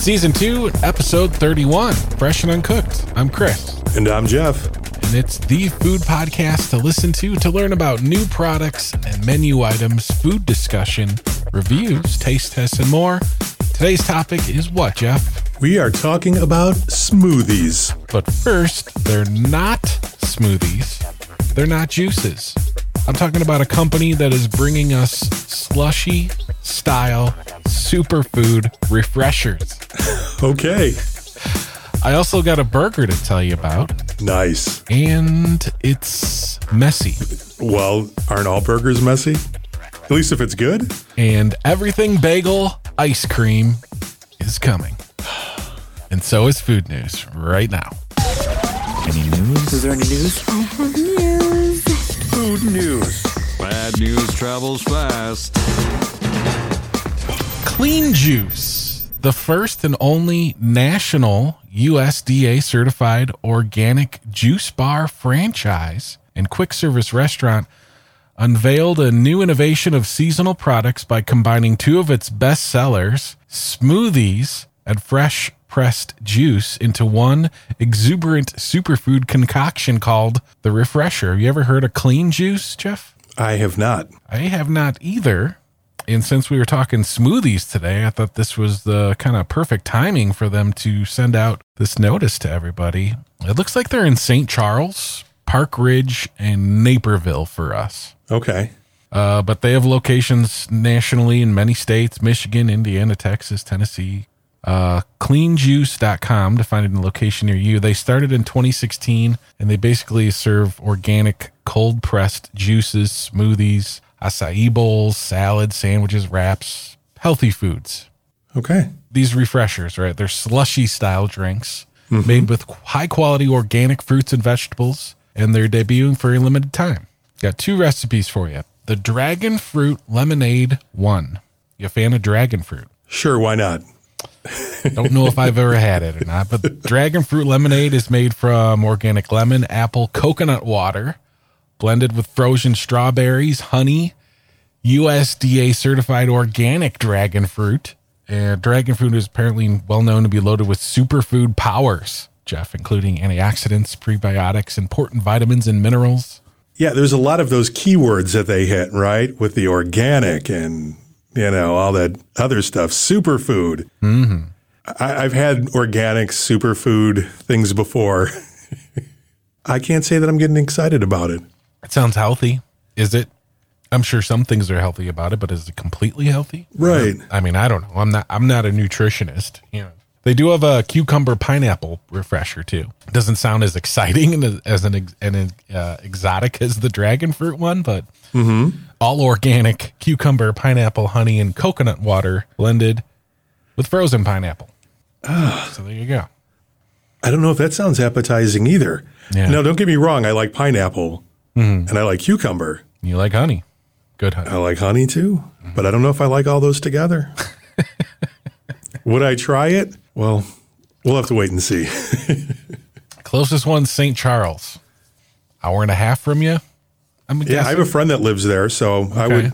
Season 2, Episode 31, Fresh and Uncooked. I'm Chris. And I'm Jeff. And it's the food podcast to listen to to learn about new products and menu items, food discussion, reviews, taste tests, and more. Today's topic is what, Jeff? We are talking about smoothies. But first, they're not smoothies, they're not juices. I'm talking about a company that is bringing us slushy style superfood refreshers. Okay. I also got a burger to tell you about, Nice. and it's messy. Well, aren't all burgers messy? At least if it's good? And everything bagel ice cream is coming. And so is food news right now. Any news? Is there any news? Uh-huh. Food news. Bad news travels fast. Clean Juice, the first and only national USDA certified organic juice bar franchise and quick service restaurant, unveiled a new innovation of seasonal products by combining two of its best sellers, smoothies and fresh pressed juice, into one exuberant superfood concoction called the Refresher. Have you ever heard of clean juice, Jeff? I have not. I have not either. And since we were talking smoothies today, I thought this was the kind of perfect timing for them to send out this notice to everybody. It looks like they're in St. Charles, Park Ridge, and Naperville for us. Okay. Uh, but they have locations nationally in many states Michigan, Indiana, Texas, Tennessee. Uh, cleanjuice.com to find a location near you. They started in 2016 and they basically serve organic, cold pressed juices, smoothies, acai bowls, salads, sandwiches, wraps, healthy foods. Okay. These refreshers, right? They're slushy style drinks made with high quality organic fruits and vegetables, and they're debuting for a limited time. Got two recipes for you the dragon fruit lemonade one. You a fan of dragon fruit? Sure, why not? Don't know if I've ever had it or not, but dragon fruit lemonade is made from organic lemon, apple, coconut water, blended with frozen strawberries, honey, USDA certified organic dragon fruit. And dragon fruit is apparently well known to be loaded with superfood powers, Jeff, including antioxidants, prebiotics, important vitamins and minerals. Yeah, there's a lot of those keywords that they hit, right? With the organic and, you know, all that other stuff. Superfood. Mm-hmm. I, I've had organic superfood things before. I can't say that I'm getting excited about it. It sounds healthy. Is it? I'm sure some things are healthy about it, but is it completely healthy? Right. I mean, I don't know. I'm not. I'm not a nutritionist. You know, they do have a cucumber pineapple refresher too. Doesn't sound as exciting and as an an uh, exotic as the dragon fruit one, but mm-hmm. all organic cucumber, pineapple, honey, and coconut water blended with frozen pineapple. Ah. so there you go. I don't know if that sounds appetizing either. Yeah. No, don't get me wrong. I like pineapple mm-hmm. and I like cucumber. You like honey? Good honey. I like honey too, but I don't know if I like all those together. Would I try it? Well, we'll have to wait and see. Closest one's St. Charles. Hour and a half from you. I'm yeah, I have a friend that lives there, so I would.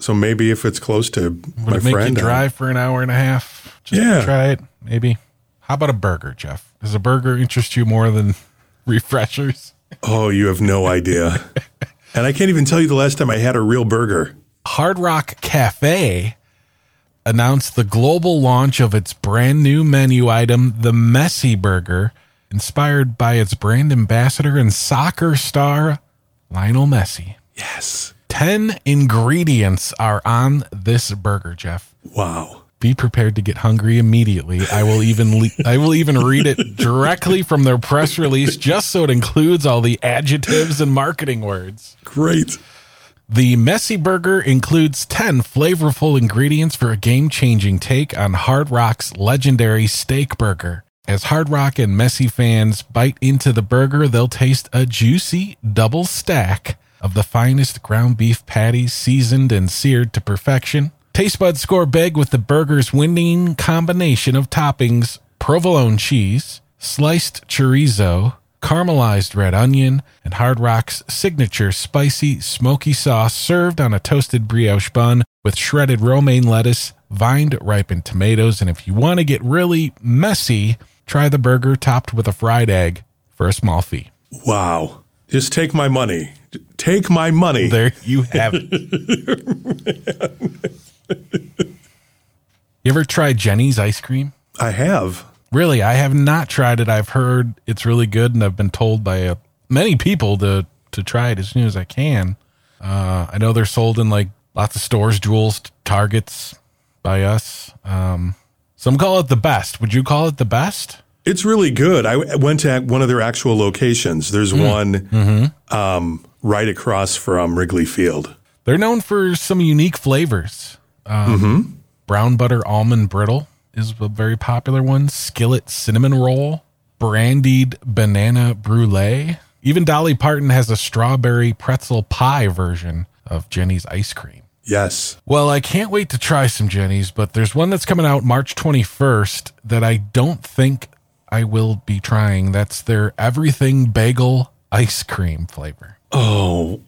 So maybe if it's close to Would my it make friend, you I- drive for an hour and a half? Just Yeah. try it, maybe. How about a burger, Jeff? Does a burger interest you more than refreshers? oh, you have no idea. and I can't even tell you the last time I had a real burger. Hard Rock Cafe announced the global launch of its brand new menu item, the Messi Burger, inspired by its brand ambassador and soccer star, Lionel Messi. Yes. 10 ingredients are on this burger, Jeff. Wow. be prepared to get hungry immediately. I will even le- I will even read it directly from their press release just so it includes all the adjectives and marketing words. Great. The Messi burger includes 10 flavorful ingredients for a game-changing take on Hard Rock's legendary steak burger. As Hard Rock and Messi fans bite into the burger, they'll taste a juicy double stack of the finest ground beef patties seasoned and seared to perfection. Taste buds score big with the burger's winning combination of toppings provolone cheese, sliced chorizo, caramelized red onion, and Hard Rock's signature spicy, smoky sauce served on a toasted brioche bun with shredded romaine lettuce, vined ripened tomatoes. And if you want to get really messy, try the burger topped with a fried egg for a small fee. Wow. Just take my money. Take my money. There you have it. you ever tried Jeni's ice cream? I have. Really, I have not tried it. I've heard it's really good, and I've been told by uh, many people to to try it as soon as I can. Uh, I know they're sold in like lots of stores, Jewels, Targets, by us. Um, some call it the best. Would you call it the best? It's really good. I went to one of their actual locations. There's one um, right across from Wrigley Field. They're known for some unique flavors. Um, Brown butter almond brittle is a very popular one. Skillet cinnamon roll, brandied banana brulee. Even Dolly Parton has a strawberry pretzel pie version of Jeni's ice cream. Yes. Well, I can't wait to try some Jeni's, but there's one that's coming out March 21st that I don't think I will be trying. That's their everything bagel ice cream flavor. Oh,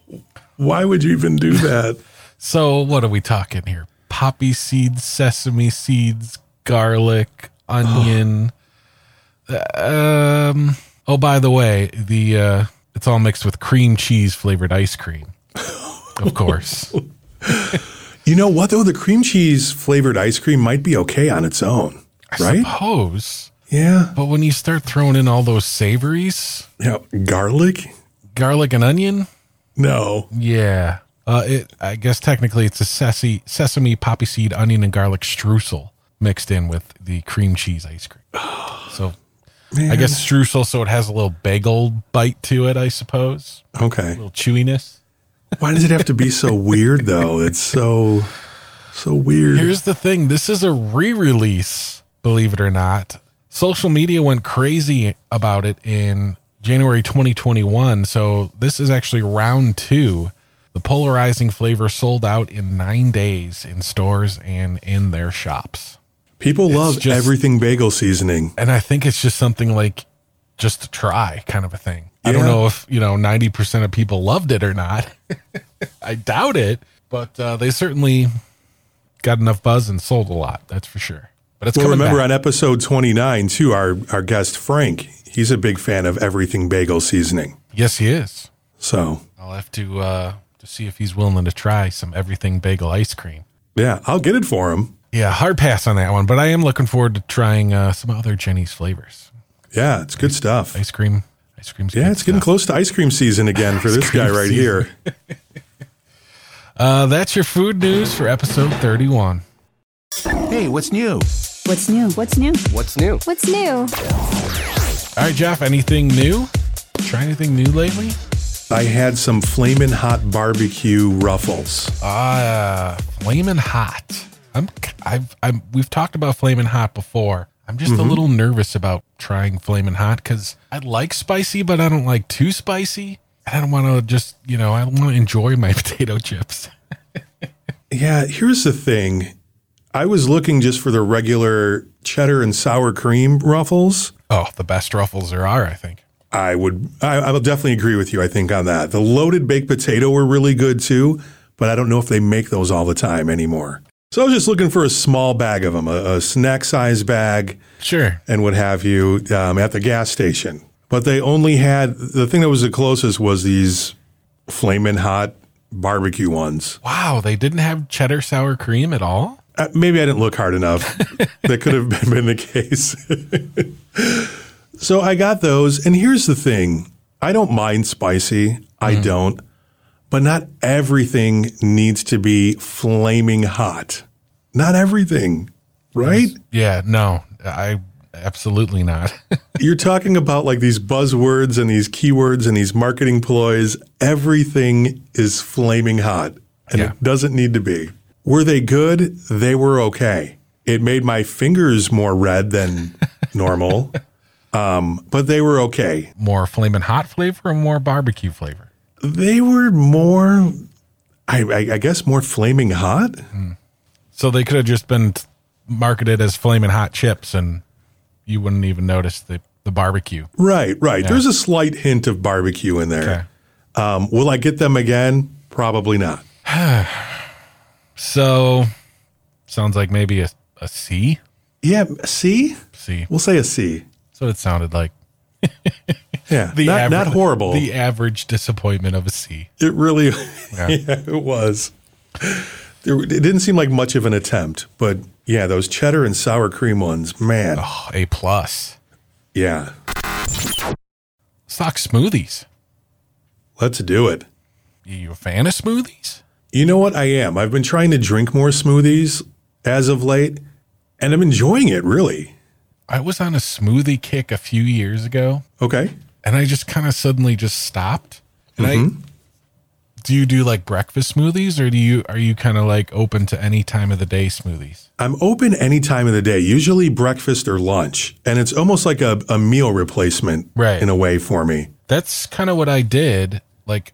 why would you even do that? So, what are we talking here? Poppy seeds, sesame seeds, garlic, onion. um. Oh, by the way, the uh, it's all mixed with cream cheese flavored ice cream. Of course. you know what, though? The cream cheese flavored ice cream might be okay on its own, right? I suppose. Yeah. But when you start throwing in all those savories, Yeah. Garlic? garlic and onion, No. yeah. Uh, it, I guess technically it's a sesame, sesame, poppy seed, onion, and garlic streusel mixed in with the cream cheese ice cream. So I guess streusel, so it has a little bagel bite to it, I suppose. Okay. A little chewiness. Why does it have to be so weird, though? It's so, so weird. Here's the thing this is a re release, believe it or not. Social media went crazy about it in January 2021. So this is actually round two. The polarizing flavor sold out in nine days in stores and in their shops. People love just- everything bagel seasoning. And I think it's just something like just to try kind of a thing. I don't know if, you know, 90% of people loved it or not. I doubt it, but uh, they certainly got enough buzz and sold a lot. That's for sure. But it's Well, remember back. on episode 29, too, our, our guest Frank, he's a big fan of everything bagel seasoning. yes, he is. So, I'll have to uh, to see if he's willing to try some everything bagel ice cream. yeah, I'll get it for him. Yeah, hard pass on that one, but I am looking forward to trying uh, some other Jeni's flavors. Yeah, it's good stuff. Ice cream, ice cream. Yeah, good it's getting stuff. close to ice cream season again for this guy right season. here. Uh, that's your food news for episode 31. Hey, what's new? What's new? What's new? What's new? What's new? All right, Jeff, anything new? Try anything new lately? I had some flaming hot barbecue ruffles. Uh, flaming hot. I'm, I've, I'm, we've talked about flaming hot before. I'm just a mm-hmm. little nervous about trying flaming hot because I like spicy, but I don't like too spicy. I don't want to just, you know, I want to enjoy my potato chips. Yeah, here's the thing. I was looking just for the regular cheddar and sour cream ruffles. Oh, the best ruffles there are, I think. I would, I, I will definitely agree with you. I think on that. The loaded baked potato were really good too, but I don't know if they make those all the time anymore. So I was just looking for a small bag of them, a, a snack size bag, Sure. and what have you um, at the gas station. But they only had the thing that was the closest was these flaming hot barbecue ones. Wow, they didn't have cheddar sour cream at all? Uh, maybe I didn't look hard enough. that could have been, been the case. so I got those. And here's the thing I don't mind spicy. I don't. But not everything needs to be flaming hot. Not everything, right? Yeah, no, I absolutely not. You're talking about like these buzzwords and these keywords and these marketing ploys. Everything is flaming hot and Yeah. it doesn't need to be. Were they good? They were okay. It made my fingers more red than normal, um, but they were okay. more flaming hot flavor or more barbecue flavor? They were more, I, I, I guess, more flaming hot. So they could have just been marketed as flaming hot chips and you wouldn't even notice the, the barbecue. Right, right. There's a slight hint of barbecue in there. Okay. Um, will I get them again? Probably not. So Sounds like maybe a, a C. Yeah, C. C. We'll say a C. That's what it sounded like. Yeah, The not, aver- not horrible. The average disappointment of a C. it really, Yeah. yeah. it was. There, it didn't seem like much of an attempt, but yeah, those cheddar and sour cream ones, man. Oh, a plus. Yeah, Stock smoothies. let's do it. You a fan of smoothies? You know what? I am. I've been trying to drink more smoothies as of late, and I'm enjoying it, really. I was on a smoothie kick a few years ago, Okay. And I just kind of suddenly just stopped. And Mm-hmm. I do you do like breakfast smoothies, or do you are you kind of like open to any time of the day smoothies? I'm open any time of the day, usually breakfast or lunch, and it's almost like a, a meal replacement Right. in a way for me. That's kind of what I did. Like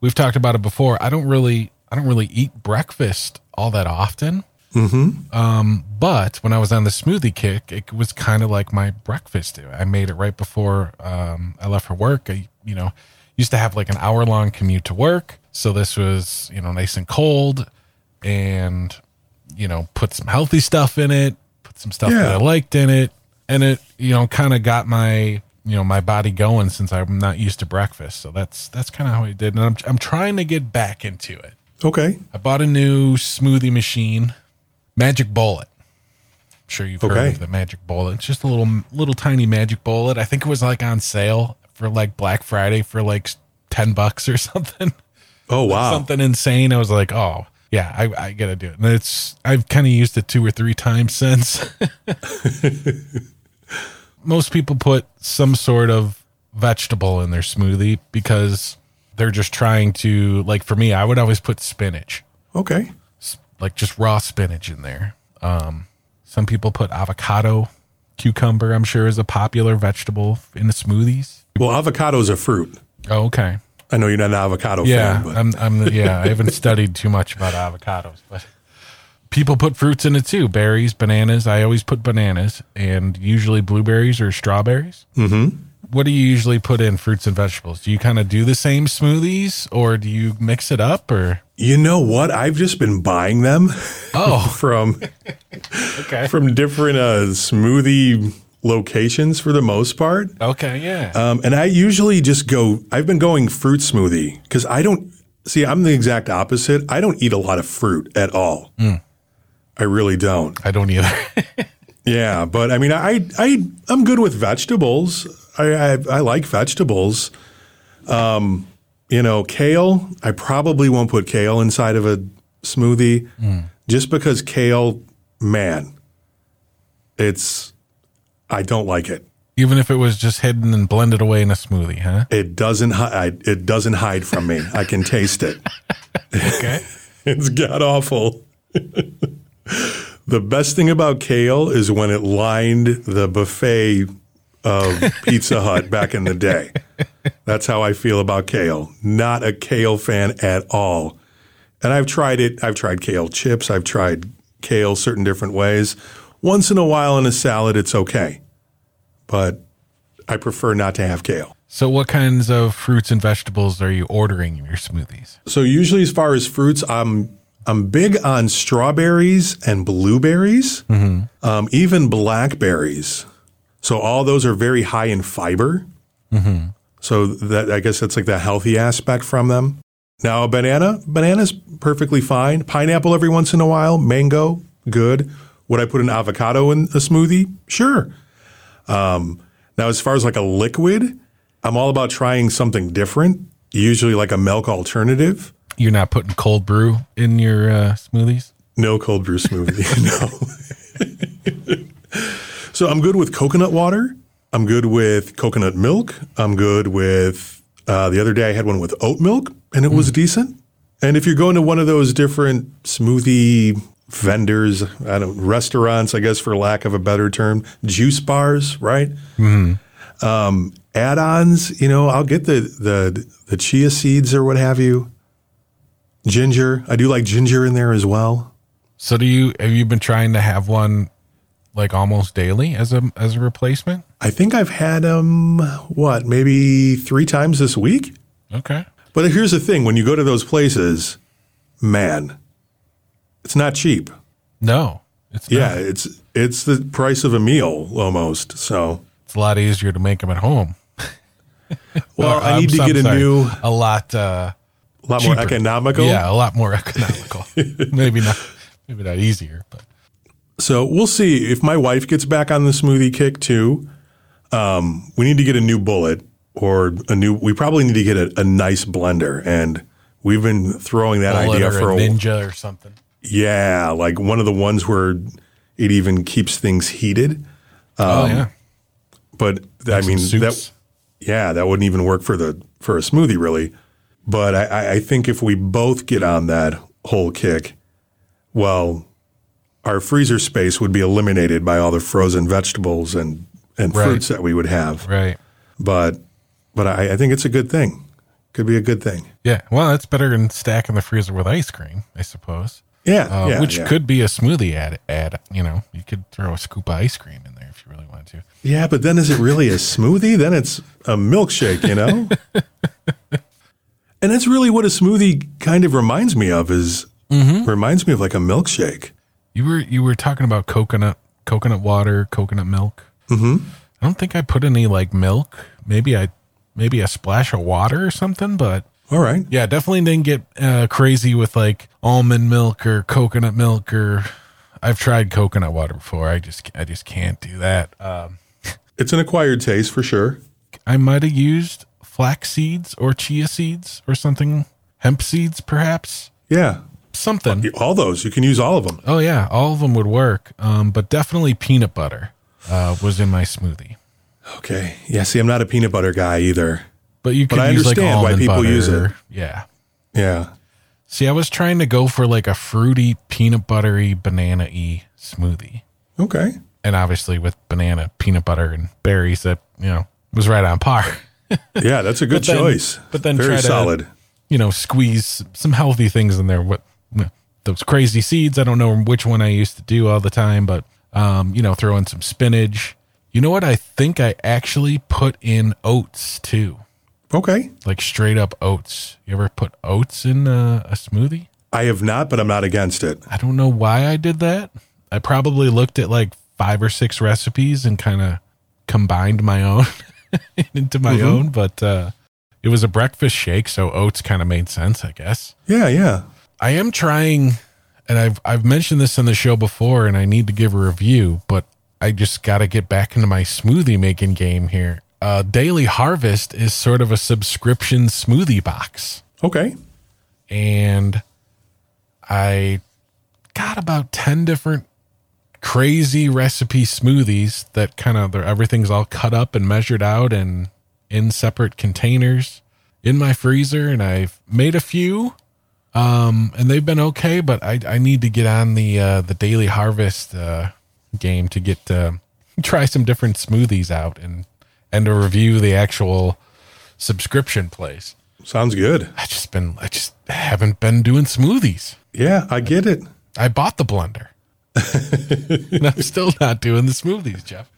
we've talked about it before. I don't really I don't really eat breakfast all that often. Mm-hmm. Um, but when I was on the smoothie kick, it was kind of like my breakfast. I made it right before um, I left for work. I, you know, used to have like an hour long commute to work, so this was you know nice and cold, and you know put some healthy stuff in it, put some stuff that I liked in it, and it you know kind of got my you know my body going since I'm not used to breakfast. So that's that's kind of how I did, and I'm I'm trying to get back into it. Okay. I bought a new smoothie machine, Magic Bullet. I'm sure you've heard of the Magic Bullet. It's just a little little tiny Magic Bullet. I think it was like on sale for like Black Friday for like ten bucks or something. Oh, wow. Something insane. I was like, oh yeah, I, I gotta do it. And it's I've kind of used it two or three times since. Most people put some sort of vegetable in their smoothie because they're just trying to like for me, I would always put spinach Okay. Like just raw spinach in there. Um, some people put avocado, cucumber. I'm sure is a popular vegetable in the smoothies. Well, avocado's a fruit. Oh, okay. I know you're not an avocado Yeah, fan, but I'm. I'm. Yeah, I haven't studied too much about avocados, but people put fruits in it too. Berries, bananas. I always put bananas, and usually blueberries or strawberries. Mm-hmm. What do you usually put in fruits and vegetables? Do you kind of do the same smoothies, or do you mix it up? Or you know what? I've just been buying them oh, from okay, from different uh, smoothie locations for the most part. okay, yeah. Um, and I usually just go, I've been going fruit smoothie because I don't see, I'm the exact opposite. I don't eat a lot of fruit at all. I really don't. I don't either. Yeah. But I mean, I, I, I'm good with vegetables. I, I, I like vegetables. Um, you know, kale, I probably won't put kale inside of a smoothie just because kale, man, it's, I don't like it. Even if it was just hidden and blended away in a smoothie, huh? It doesn't hide. It doesn't hide from me. I can taste it. Okay. It's god awful. the best thing about kale is when it lined the buffet of Pizza Hut back in the day. That's how I feel about kale. Not a kale fan at all. And I've tried it. I've tried kale chips. I've tried kale certain different ways. Once in a while in a salad, it's okay. But I prefer not to have kale. So, what kinds of fruits and vegetables are you ordering in your smoothies? So usually, as far as fruits, I'm I'm big on strawberries and blueberries, um, even blackberries. So all those are very high in fiber. So that I guess that's like the healthy aspect from them. Now a banana, banana's perfectly fine. Pineapple every once in a while. Mango, good. Would I put an avocado in a smoothie? Sure. Um, now as far as like a liquid, I'm all about trying something different. Usually like a milk alternative. You're not putting cold brew in your uh, smoothies? No cold brew smoothie. no. So I'm good with coconut water. I'm good with coconut milk. I'm good with uh, the other day I had one with oat milk and it was decent. And if you're going to one of those different smoothie vendors, I don't restaurants, I guess for lack of a better term, juice bars, right? Um, add-ons, you know, I'll get the the the chia seeds or what have you. Ginger, I do like ginger in there as well. So, do you have you been trying to have one like almost daily as a as a replacement? I think I've had them, what, maybe three times this week? Okay. But here's the thing when you go to those places, man, it's not cheap. No, it's Yeah, not. it's it's the price of a meal almost. So, It's a lot easier to make them at home. well, I I'm need to so- get a sorry, new, a lot. Uh, a lot more economical. Yeah, a lot more economical. maybe not. Maybe not easier, but So we'll see if my wife gets back on the smoothie kick too. Um, we need to get a new bullet or a new. We probably need to get a, a nice blender, and we've been throwing that bullet idea or for a a ninja or something. yeah, like one of the ones where it even keeps things heated. oh yeah, But I mean that yeah, that wouldn't even work for the for a smoothie really. But I, I think if we both get on that whole kick, well, our freezer space would be eliminated by all the frozen vegetables and and Right. fruits that we would have. right. But but I, I think it's a good thing. Could be a good thing. Yeah, well, that's better than stacking the freezer with ice cream, I suppose. Yeah, Uh, yeah which yeah. could be a smoothie ad. Ad, you know, you could throw a scoop of ice cream in there if you really want to. Yeah, but then is it really a smoothie? Then it's a milkshake, you know? and that's really what a smoothie kind of reminds me of is Mm-hmm. reminds me of like a milkshake. You were you were talking about coconut coconut water, coconut milk. Mm-hmm. I don't think I put any like milk. Maybe I maybe a splash of water or something, but All right. yeah, definitely didn't get uh, crazy with like almond milk or coconut milk or. I've tried coconut water before. I just I just can't do that. Um, It's an acquired taste for sure. I might have used flax seeds or chia seeds or something, hemp seeds perhaps, Yeah. Something. All those. You can use all of them. Oh yeah, all of them would work. Um, but definitely peanut butter uh, was in my smoothie. Okay. Yeah, see, I'm not a peanut butter guy either. But you could I use like understand why people butter. use it. Yeah. Yeah. See, I was trying to go for like a fruity, peanut buttery, banana y smoothie. Okay. And obviously with banana, peanut butter, and berries, that, you know, was right on par. Yeah, that's a good But then- choice. but then very try to- solid. you know, squeeze some healthy things in there. What those crazy seeds? I don't know which one I used to do all the time, but um, you know, throw in some spinach. You know what? I think I actually put in oats too, Okay. like straight up oats. You ever put oats in uh, a smoothie? I have not, but I'm not against it. I don't know why I did that. I probably looked at like five or six recipes and kind of combined my own into my own, but uh, it was a breakfast shake, so oats kind of made sense, I guess. Yeah, yeah. I am trying, and I've I've mentioned this on the show before, and I need to give a review, but I just got to get back into my smoothie making game here. Uh, Daily Harvest is sort of a subscription smoothie box, Okay. and I got about ten different crazy recipe smoothies that kind of everything's all cut up and measured out and in separate containers in my freezer, and I've made a few um, and they've been okay, but I, I need to get on the uh, the daily harvest uh, game to get uh, try some different smoothies out and and to review the actual subscription place. Sounds good. I just been I just haven't been doing smoothies. Yeah, I get it. I bought the blender. and I'm still not doing the smoothies, Jeff.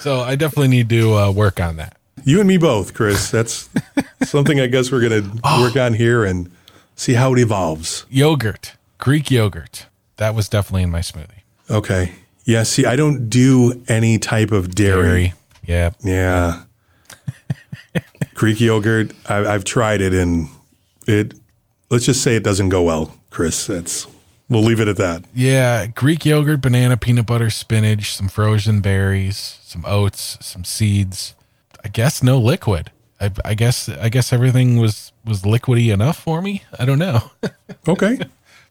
So I definitely need to uh, work on that. You and me both, Chris. That's something I guess we're going to Oh. work on here and see how it evolves. Yogurt, Greek yogurt. That was definitely in my smoothie. Okay. Yeah, see, I don't do any type of dairy. Dairy. Yeah. Yeah. Greek yogurt, I, I've tried it and it, let's just say it doesn't go well, Chris. That's, we'll leave it at that. Yeah, Greek yogurt, banana, peanut butter, spinach, some frozen berries, some oats, some seeds. I guess no liquid. I, I guess I guess everything was was liquidy enough for me. I don't know. Okay.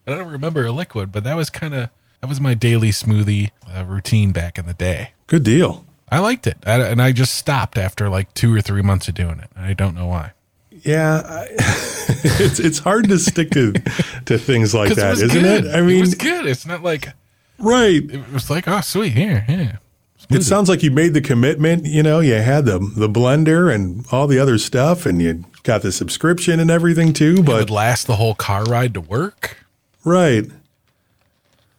I don't remember a liquid, but that was kind of that was my daily smoothie uh, routine back in the day. Good deal. I liked it, I, and I just stopped after like two or three months of doing it. I don't know why. Yeah. I, it's, it's hard to stick to, to things like that, isn't good. it? I mean, it was good. It's not like right. it was like oh sweet here yeah. It hmm. sounds like you made the commitment. You know, you had the the blender and all the other stuff, and you got the subscription and everything too. It But would last the whole car ride to work. right,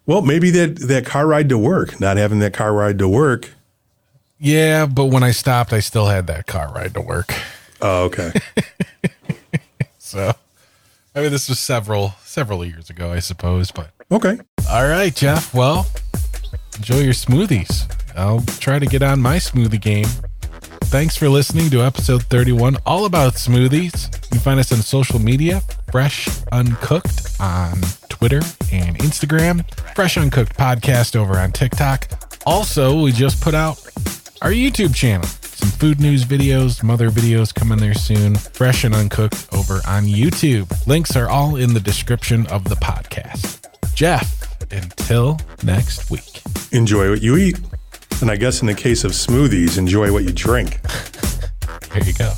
well, maybe that that car ride to work, not having that car ride to work. Yeah, but when I stopped, I still had that car ride to work. Oh, okay. So, I mean, this was several several years ago, I suppose. But okay. All right, Jeff. Well, enjoy your smoothies. I'll try to get on my smoothie game. Thanks for listening to episode 31, all about smoothies. You can find us on social media, Fresh Uncooked on Twitter and Instagram, Fresh Uncooked Podcast over on TikTok. Also, we just put out our YouTube channel. Some food news videos, some other videos coming there soon. Fresh and Uncooked over on YouTube. Links are all in the description of the podcast. Jeff, until next week. Enjoy what you eat. And I guess in the case of smoothies, enjoy what you drink. There you go.